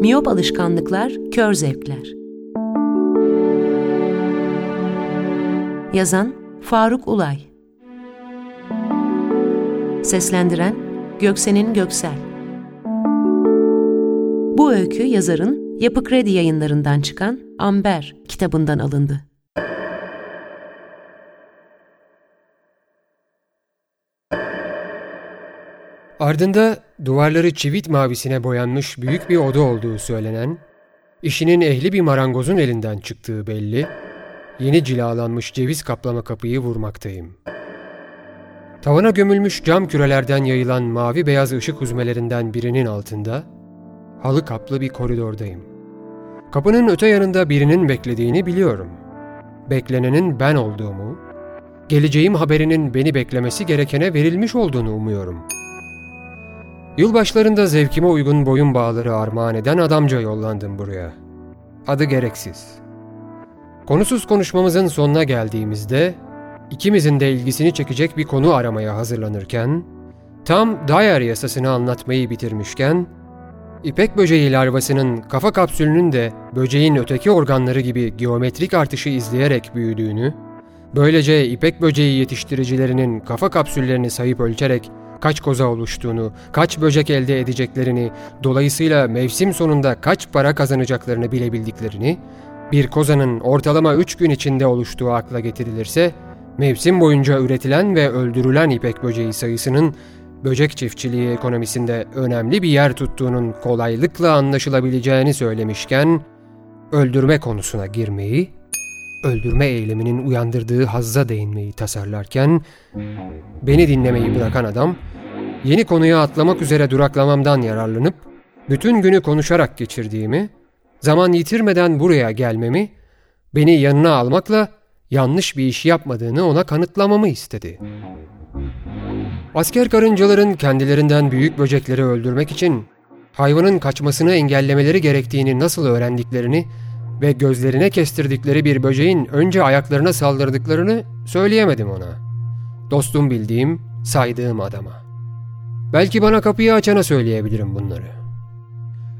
Miyop alışkanlıklar, kör zevkler. Yazan Faruk Ulay Seslendiren Göksen'in Göksel Bu öykü yazarın Yapı Kredi yayınlarından çıkan Amber kitabından alındı. Ardında duvarları çivit mavisine boyanmış büyük bir oda olduğu söylenen, işinin ehli bir marangozun elinden çıktığı belli, yeni cilalanmış ceviz kaplama kapıyı vurmaktayım. Tavana gömülmüş cam kürelerden yayılan mavi beyaz ışık huzmelerinden birinin altında, halı kaplı bir koridordayım. Kapının öte yanında birinin beklediğini biliyorum. Beklenenin ben olduğumu, geleceğim haberinin beni beklemesi gerekene verilmiş olduğunu umuyorum.'' Yılbaşlarında zevkime uygun boyun bağları armağan eden adamca yollandım buraya. Adı gereksiz. Konusuz konuşmamızın sonuna geldiğimizde, ikimizin de ilgisini çekecek bir konu aramaya hazırlanırken, tam Dyer yasasını anlatmayı bitirmişken, İpek böceği larvasının kafa kapsülünün de böceğin öteki organları gibi geometrik artışı izleyerek büyüdüğünü, böylece ipek böceği yetiştiricilerinin kafa kapsüllerini sayıp ölçerek kaç koza oluştuğunu, kaç böcek elde edeceklerini, dolayısıyla mevsim sonunda kaç para kazanacaklarını bilebildiklerini, bir kozanın ortalama 3 gün içinde oluştuğu akla getirilirse, mevsim boyunca üretilen ve öldürülen ipek böceği sayısının böcek çiftçiliği ekonomisinde önemli bir yer tuttuğunun kolaylıkla anlaşılabileceğini söylemişken, öldürme konusuna girmeyi, öldürme eyleminin uyandırdığı hazza değinmeyi tasarlarken, beni dinlemeyi bırakan adam, yeni konuya atlamak üzere duraklamamdan yararlanıp, bütün günü konuşarak geçirdiğimi, zaman yitirmeden buraya gelmemi, beni yanına almakla yanlış bir iş yapmadığını ona kanıtlamamı istedi. Asker karıncaların kendilerinden büyük böcekleri öldürmek için hayvanın kaçmasını engellemeleri gerektiğini nasıl öğrendiklerini ve gözlerine kestirdikleri bir böceğin önce ayaklarına saldırdıklarını söyleyemedim ona. Dostum bildiğim, saydığım adama. Belki bana kapıyı açana söyleyebilirim bunları.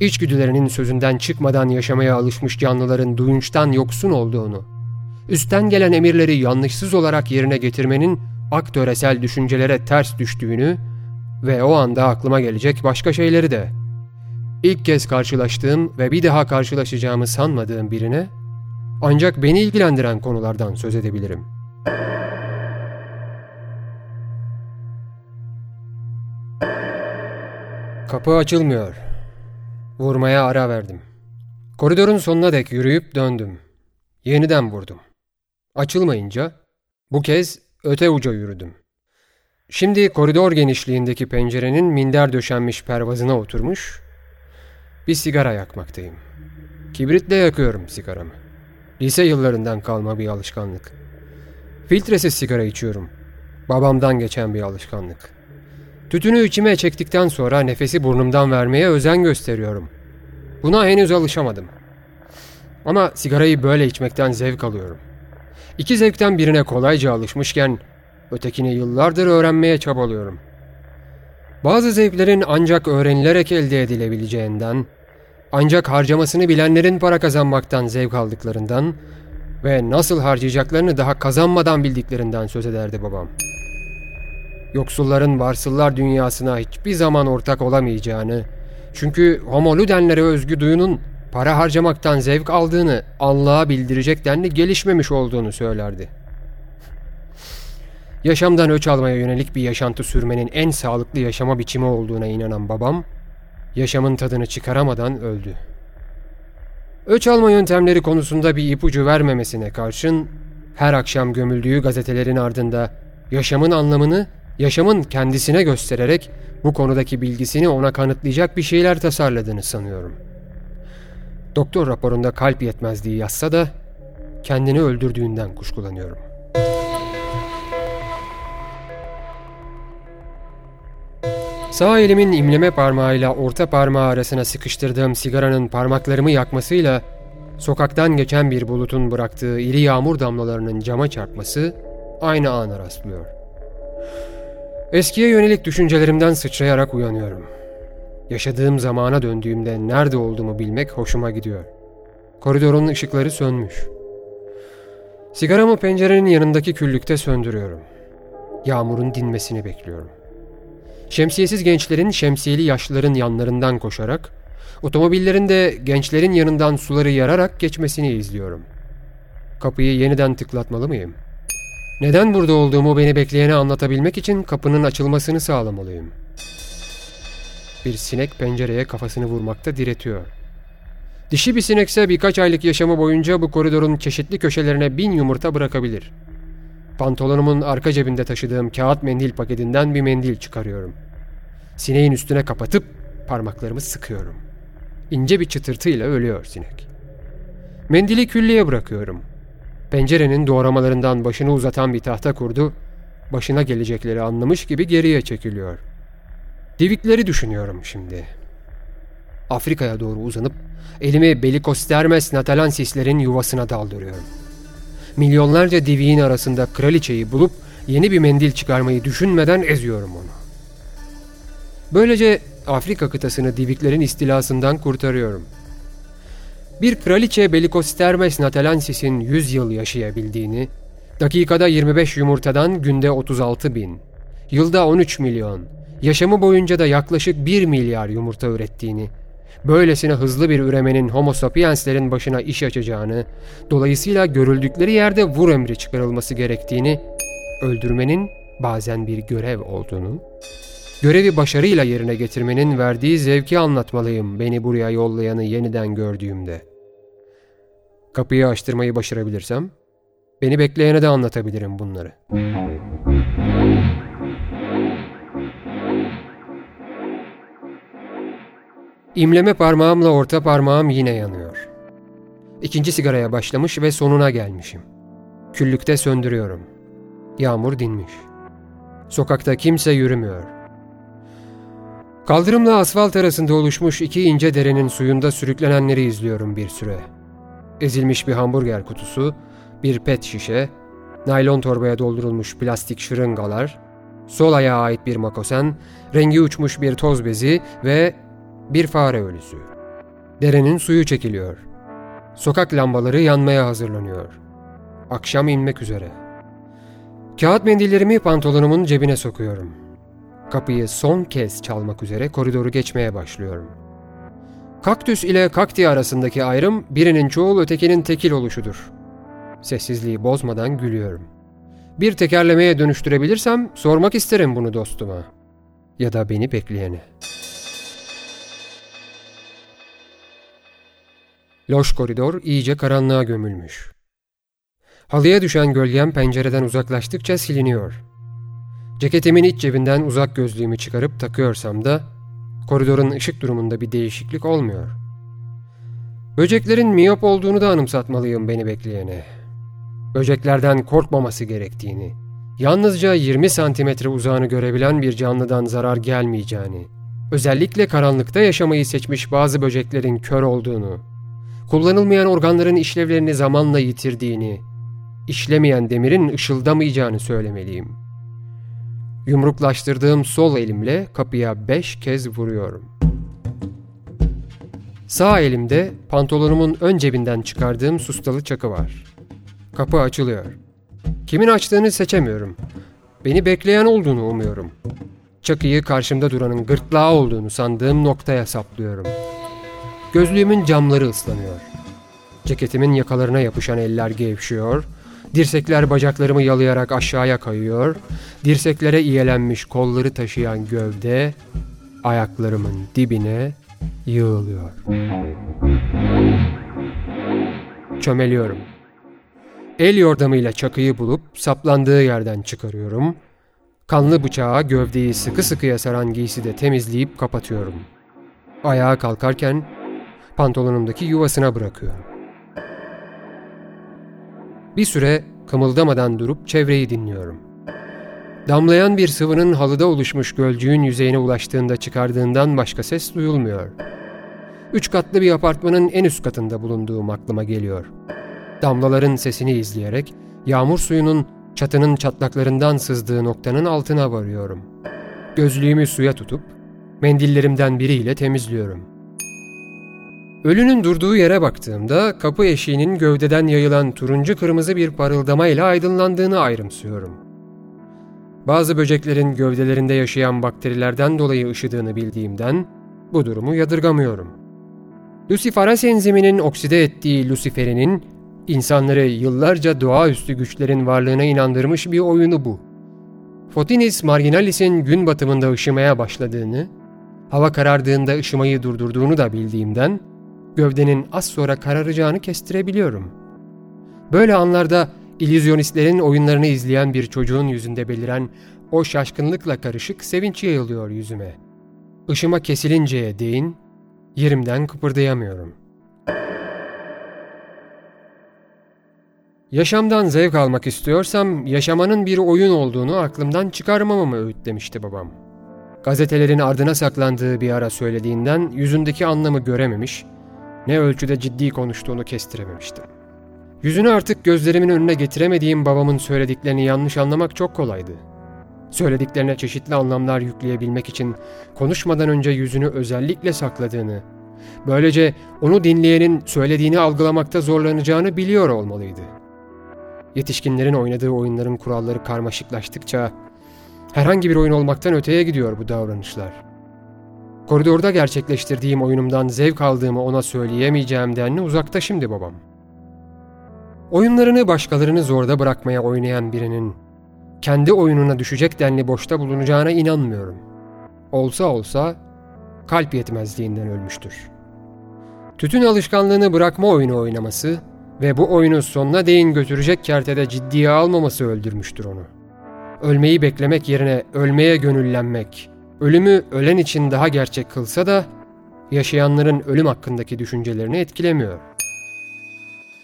İçgüdülerinin sözünden çıkmadan yaşamaya alışmış canlıların duyunçtan yoksun olduğunu, üstten gelen emirleri yanlışsız olarak yerine getirmenin aktöresel düşüncelere ters düştüğünü ve o anda aklıma gelecek başka şeyleri de İlk kez karşılaştığım ve bir daha karşılaşacağımı sanmadığım birine ancak beni ilgilendiren konulardan söz edebilirim. Kapı açılmıyor. Vurmaya ara verdim. Koridorun sonuna dek yürüyüp döndüm. Yeniden vurdum. Açılmayınca bu kez öte uca yürüdüm. Şimdi koridor genişliğindeki pencerenin minder döşenmiş pervazına oturmuş bir sigara yakmaktayım. Kibritle yakıyorum sigaramı. Lise yıllarından kalma bir alışkanlık. Filtresiz sigara içiyorum. Babamdan geçen bir alışkanlık. Tütünü içime çektikten sonra nefesi burnumdan vermeye özen gösteriyorum. Buna henüz alışamadım. Ama sigarayı böyle içmekten zevk alıyorum. İki zevkten birine kolayca alışmışken ötekini yıllardır öğrenmeye çabalıyorum.'' Bazı zevklerin ancak öğrenilerek elde edilebileceğinden, ancak harcamasını bilenlerin para kazanmaktan zevk aldıklarından ve nasıl harcayacaklarını daha kazanmadan bildiklerinden söz ederdi babam. Yoksulların varsıllar dünyasına hiçbir zaman ortak olamayacağını, çünkü homo ludenlere özgü duyunun para harcamaktan zevk aldığını Allah'a bildirecek denli gelişmemiş olduğunu söylerdi.'' Yaşamdan öç almaya yönelik bir yaşantı sürmenin en sağlıklı yaşama biçimi olduğuna inanan babam, yaşamın tadını çıkaramadan öldü. Öç alma yöntemleri konusunda bir ipucu vermemesine karşın, her akşam gömüldüğü gazetelerin ardında yaşamın anlamını yaşamın kendisine göstererek bu konudaki bilgisini ona kanıtlayacak bir şeyler tasarladığını sanıyorum. Doktor raporunda kalp yetmezliği yazsa da kendini öldürdüğünden kuşkulanıyorum.'' Sağ elimin imleme parmağıyla orta parmağı arasına sıkıştırdığım sigaranın parmaklarımı yakmasıyla sokaktan geçen bir bulutun bıraktığı iri yağmur damlalarının cama çarpması aynı ana rastlıyor. Eskiye yönelik düşüncelerimden sıçrayarak uyanıyorum. Yaşadığım zamana döndüğümde nerede olduğumu bilmek hoşuma gidiyor. Koridorun ışıkları sönmüş. Sigaramı pencerenin yanındaki küllükte söndürüyorum. Yağmurun dinmesini bekliyorum. Şemsiyesiz gençlerin şemsiyeli yaşlıların yanlarından koşarak, otomobillerin de gençlerin yanından suları yararak geçmesini izliyorum. Kapıyı yeniden tıklatmalı mıyım? Neden burada olduğumu beni bekleyene anlatabilmek için kapının açılmasını sağlamalıyım. Bir sinek pencereye kafasını vurmakta diretiyor. Dişi bir sinekse birkaç aylık yaşamı boyunca bu koridorun çeşitli köşelerine bin yumurta bırakabilir. Pantolonumun arka cebinde taşıdığım kağıt mendil paketinden bir mendil çıkarıyorum. Sineğin üstüne kapatıp parmaklarımı sıkıyorum. İnce bir çıtırtıyla ölüyor sinek. Mendili küllüye bırakıyorum. Pencerenin doğramalarından başını uzatan bir tahta kurdu, başına gelecekleri anlamış gibi geriye çekiliyor. Divikleri düşünüyorum şimdi. Afrika'ya doğru uzanıp elimi Belikostermes natalansislerin yuvasına daldırıyorum. Milyonlarca diviğin arasında kraliçeyi bulup yeni bir mendil çıkarmayı düşünmeden eziyorum onu. Böylece Afrika kıtasını diviklerin istilasından kurtarıyorum. Bir kraliçe Belikostermes natalansis'in 100 yıl yaşayabildiğini, dakikada 25 yumurtadan günde 36 bin, yılda 13 milyon, yaşamı boyunca da yaklaşık 1 milyar yumurta ürettiğini, böylesine hızlı bir üremenin homo sapienslerin başına iş açacağını, dolayısıyla görüldükleri yerde vur emri çıkarılması gerektiğini, öldürmenin bazen bir görev olduğunu, görevi başarıyla yerine getirmenin verdiği zevki anlatmalıyım beni buraya yollayanı yeniden gördüğümde. Kapıyı açtırmayı başarabilirsem, beni bekleyene de anlatabilirim bunları. İmleme parmağımla orta parmağım yine yanıyor. İkinci sigaraya başlamış ve sonuna gelmişim. Küllükte söndürüyorum. Yağmur dinmiş. Sokakta kimse yürümüyor. Kaldırımla asfalt arasında oluşmuş iki ince derenin suyunda sürüklenenleri izliyorum bir süre. Ezilmiş bir hamburger kutusu, bir pet şişe, naylon torbaya doldurulmuş plastik şırıngalar, sol ayağa ait bir makosen, rengi uçmuş bir toz bezi ve bir fare ölüsü. Derenin suyu çekiliyor. Sokak lambaları yanmaya hazırlanıyor. Akşam inmek üzere. Kağıt mendillerimi pantolonumun cebine sokuyorum. Kapıyı son kez çalmak üzere koridoru geçmeye başlıyorum. Kaktüs ile kakti arasındaki ayrım birinin çoğul ötekinin tekil oluşudur. Sessizliği bozmadan gülüyorum. Bir tekerlemeye dönüştürebilirsem sormak isterim bunu dostuma. Ya da beni bekleyene. Loş koridor iyice karanlığa gömülmüş. Halıya düşen gölgem pencereden uzaklaştıkça siliniyor. Ceketimin iç cebinden uzak gözlüğümü çıkarıp takıyorsam da koridorun ışık durumunda bir değişiklik olmuyor. Böceklerin miyop olduğunu da anımsatmalıyım beni bekleyene. Böceklerden korkmaması gerektiğini, yalnızca 20 santimetre uzağını görebilen bir canlıdan zarar gelmeyeceğini, özellikle karanlıkta yaşamayı seçmiş bazı böceklerin kör olduğunu, kullanılmayan organların işlevlerini zamanla yitirdiğini, işlemeyen demirin ışıldamayacağını söylemeliyim. Yumruklaştırdığım sol elimle kapıya beş kez vuruyorum. Sağ elimde pantolonumun ön cebinden çıkardığım sustalı çakı var. Kapı açılıyor. Kimin açtığını seçemiyorum. Beni bekleyen olduğunu umuyorum. Çakıyı karşımda duranın gırtlağı olduğunu sandığım noktaya saplıyorum. Gözlüğümün camları ıslanıyor. Ceketimin yakalarına yapışan eller gevşiyor, dirsekler bacaklarımı yalayarak aşağıya kayıyor, dirseklere iyelenmiş kolları taşıyan gövde ayaklarımın dibine yığılıyor. Çömeliyorum. El yordamıyla çakıyı bulup saplandığı yerden çıkarıyorum. Kanlı bıçağa gövdeyi sıkı sıkıya saran giyside temizleyip kapatıyorum. Ayağa kalkarken pantolonumdaki yuvasına bırakıyorum. Bir süre kımıldamadan durup çevreyi dinliyorum. Damlayan bir sıvının halıda oluşmuş gölcüğün yüzeyine ulaştığında çıkardığından başka ses duyulmuyor. Üç katlı bir apartmanın en üst katında bulunduğum aklıma geliyor. Damlaların sesini izleyerek yağmur suyunun çatının çatlaklarından sızdığı noktanın altına varıyorum. Gözlüğümü suya tutup Mendillerimden biriyle temizliyorum. Ölünün durduğu yere baktığımda kapı eşiğinin gövdeden yayılan turuncu kırmızı bir parıldama ile aydınlandığını ayrımsıyorum. Bazı böceklerin gövdelerinde yaşayan bakterilerden dolayı ışıdığını bildiğimden bu durumu yadırgamıyorum. Luciferase enziminin okside ettiği luciferinin insanları yıllarca doğaüstü güçlerin varlığına inandırmış bir oyunu bu. Photinis marginalis'in gün batımında ışımaya başladığını, hava karardığında ışımayı durdurduğunu da bildiğimden gövdenin az sonra kararacağını kestirebiliyorum. Böyle anlarda illüzyonistlerin oyunlarını izleyen bir çocuğun yüzünde beliren o şaşkınlıkla karışık sevinç yayılıyor yüzüme. Işıma kesilinceye değin, yerimden kıpırdayamıyorum. Yaşamdan zevk almak istiyorsam yaşamanın bir oyun olduğunu aklımdan çıkarmamamı öğütlemişti babam. Gazetelerin ardına saklandığı bir ara söylediğinden yüzündeki anlamı görememiş, ne ölçüde ciddi konuştuğunu kestirememiştim. Yüzünü artık gözlerimin önüne getiremediğim babamın söylediklerini yanlış anlamak çok kolaydı. Söylediklerine çeşitli anlamlar yükleyebilmek için konuşmadan önce yüzünü özellikle sakladığını, böylece onu dinleyenin söylediğini algılamakta zorlanacağını biliyor olmalıydı. Yetişkinlerin oynadığı oyunların kuralları karmaşıklaştıkça herhangi bir oyun olmaktan öteye gidiyor bu davranışlar. Koridorda gerçekleştirdiğim oyunumdan zevk aldığımı ona söyleyemeyeceğim denli uzakta şimdi babam. Oyunlarını başkalarını zorda bırakmaya oynayan birinin kendi oyununa düşecek denli boşta bulunacağına inanmıyorum. Olsa olsa kalp yetmezliğinden ölmüştür. Tütün alışkanlığını bırakma oyunu oynaması ve bu oyunu sonuna değin götürecek kertede ciddiye almaması öldürmüştür onu. Ölmeyi beklemek yerine ölmeye gönüllenmek, ölümü ölen için daha gerçek kılsa da yaşayanların ölüm hakkındaki düşüncelerini etkilemiyor.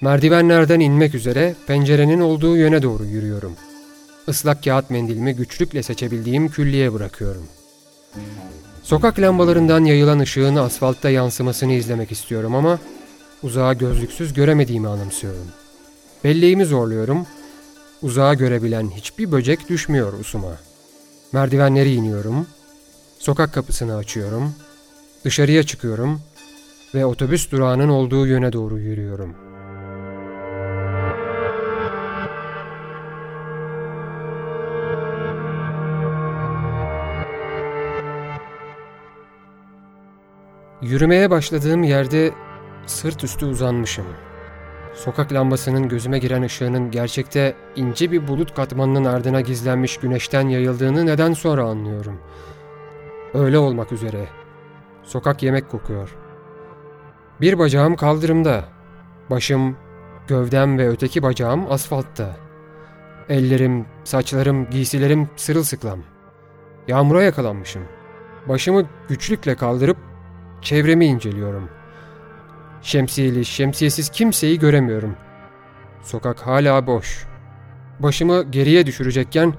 Merdivenlerden inmek üzere pencerenin olduğu yöne doğru yürüyorum. Islak kağıt mendilimi güçlükle seçebildiğim külliye bırakıyorum. Sokak lambalarından yayılan ışığın asfaltta yansımasını izlemek istiyorum ama uzağa gözlüksüz göremediğimi anımsıyorum. Belleğimi zorluyorum. Uzağa görebilen hiçbir böcek düşmüyor usuma. Merdivenleri iniyorum. Sokak kapısını açıyorum. Dışarıya çıkıyorum ve otobüs durağının olduğu yöne doğru yürüyorum.'' Yürümeye başladığım yerde sırt üstü uzanmışım. Sokak lambasının gözüme giren ışığının gerçekte ince bir bulut katmanının ardına gizlenmiş güneşten yayıldığını neden sonra anlıyorum. Öyle olmak üzere. Sokak yemek kokuyor. Bir bacağım kaldırımda. Başım, gövdem ve öteki bacağım asfaltta. Ellerim, saçlarım, giysilerim sırılsıklam. Yağmura yakalanmışım. Başımı güçlükle kaldırıp Çevremi inceliyorum. Şemsiyeli, şemsiyesiz kimseyi göremiyorum. Sokak hala boş. Başımı geriye düşürecekken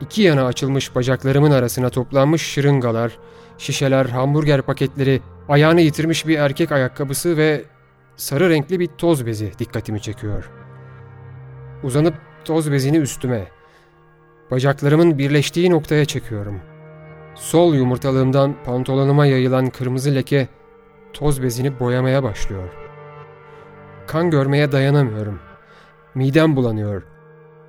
iki yana açılmış bacaklarımın arasına toplanmış şırıngalar, şişeler, hamburger paketleri, ayağını yitirmiş bir erkek ayakkabısı ve sarı renkli bir toz bezi dikkatimi çekiyor. Uzanıp toz bezini üstüme, bacaklarımın birleştiği noktaya çekiyorum.'' Sol yumurtalığımdan pantolonuma yayılan kırmızı leke toz bezini boyamaya başlıyor. Kan görmeye dayanamıyorum. Midem bulanıyor.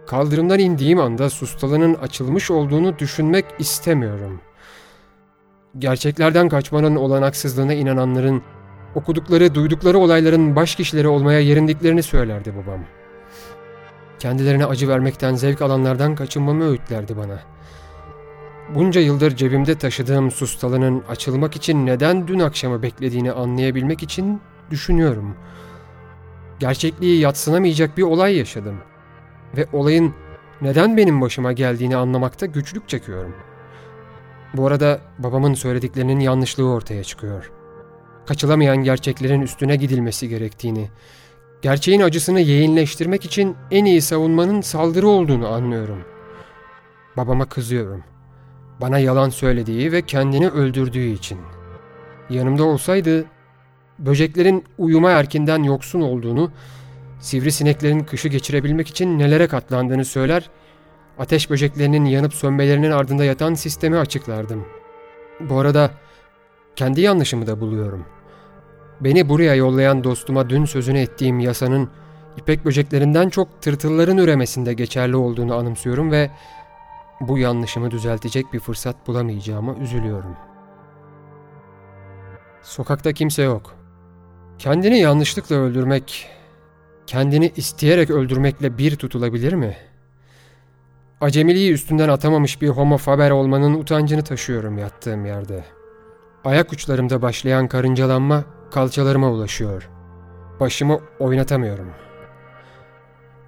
Kaldırımdan indiğim anda sustalının açılmış olduğunu düşünmek istemiyorum. Gerçeklerden kaçmanın olanaksızlığına inananların, okudukları, duydukları olayların baş kişileri olmaya yerindiklerini söylerdi babam. Kendilerine acı vermekten zevk alanlardan kaçınmamı öğütlerdi bana.'' Bunca yıldır cebimde taşıdığım sustalının açılmak için neden dün akşamı beklediğini anlayabilmek için düşünüyorum. Gerçekliği yatsınamayacak bir olay yaşadım. Ve olayın neden benim başıma geldiğini anlamakta güçlük çekiyorum. Bu arada babamın söylediklerinin yanlışlığı ortaya çıkıyor. Kaçılamayan gerçeklerin üstüne gidilmesi gerektiğini, gerçeğin acısını yeğinleştirmek için en iyi savunmanın saldırı olduğunu anlıyorum. Babama kızıyorum.'' Bana yalan söylediği ve kendini öldürdüğü için. Yanımda olsaydı böceklerin uyuma erkinden yoksun olduğunu, sivrisineklerin kışı geçirebilmek için nelere katlandığını söyler, ateş böceklerinin yanıp sönmelerinin ardında yatan sistemi açıklardım. Bu arada Kendi yanlışımı da buluyorum. Beni buraya yollayan dostuma dün sözünü ettiğim yasanın ipek böceklerinden çok tırtılların üremesinde geçerli olduğunu anımsıyorum ve bu yanlışımı düzeltecek bir fırsat bulamayacağıma üzülüyorum. Sokakta kimse yok. Kendini yanlışlıkla öldürmek, kendini isteyerek öldürmekle bir tutulabilir mi? Acemiliği üstünden atamamış bir homo faber olmanın utancını taşıyorum yattığım yerde. Ayak uçlarımda başlayan karıncalanma kalçalarıma ulaşıyor. Başımı oynatamıyorum.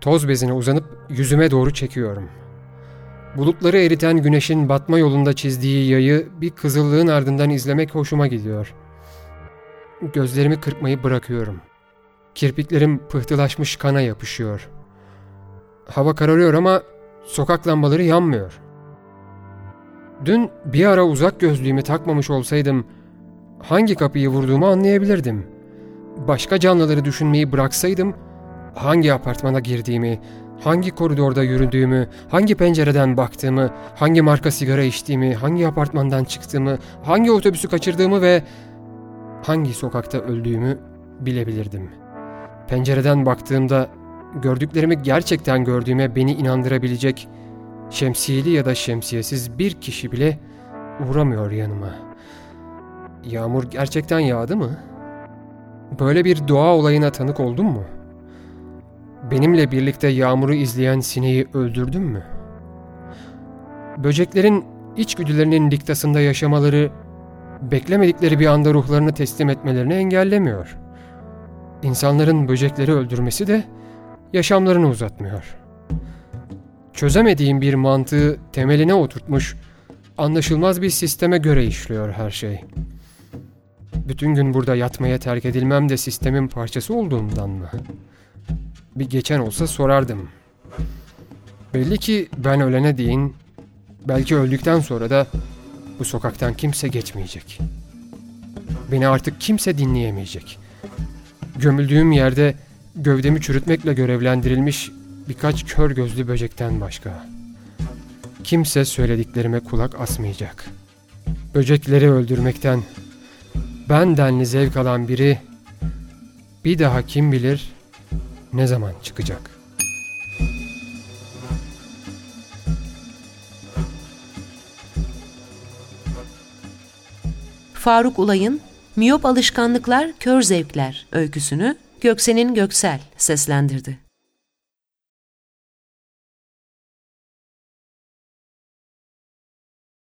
Toz bezine uzanıp yüzüme doğru çekiyorum. Bulutları eriten güneşin batma yolunda çizdiği yayı bir kızıllığın ardından izlemek hoşuma gidiyor. Gözlerimi kırpmayı bırakıyorum. Kirpiklerim pıhtılaşmış kana yapışıyor. Hava kararıyor ama sokak lambaları yanmıyor. Dün bir ara uzak gözlüğümü takmamış olsaydım hangi kapıyı vurduğumu anlayabilirdim. Başka canlıları düşünmeyi bıraksaydım hangi apartmana girdiğimi, hangi koridorda yürüdüğümü, hangi pencereden baktığımı, hangi marka sigara içtiğimi, hangi apartmandan çıktığımı, hangi otobüsü kaçırdığımı ve hangi sokakta öldüğümü bilebilirdim. Pencereden baktığımda gördüklerimi gerçekten gördüğüme beni inandırabilecek şemsiyeli ya da şemsiyesiz bir kişi bile uğramıyor yanıma. Yağmur gerçekten yağdı mı? Böyle bir doğa olayına tanık oldun mu? Benimle birlikte yağmuru izleyen sineği öldürdün mü? Böceklerin içgüdülerinin diktasında yaşamaları, beklemedikleri bir anda ruhlarını teslim etmelerini engellemiyor. İnsanların böcekleri öldürmesi de yaşamlarını uzatmıyor. Çözemediğim bir mantığı temeline oturtmuş, anlaşılmaz bir sisteme göre işliyor her şey. Bütün gün burada yatmaya terk edilmem de sistemin parçası olduğumdan mı? Bir geçen olsa sorardım. Belli ki ben ölene değin, belki öldükten sonra da bu sokaktan kimse geçmeyecek. Beni artık kimse dinleyemeyecek. Gömüldüğüm yerde gövdemi çürütmekle görevlendirilmiş birkaç kör gözlü böcekten başka. Kimse söylediklerime kulak asmayacak. Böcekleri öldürmekten ben denli zevk alan biri bir daha kim bilir ne zaman çıkacak?'' Faruk Ulay'ın Miyop Alışkanlıklar Kör Zevkler öyküsünü Göksen'in Göksel seslendirdi.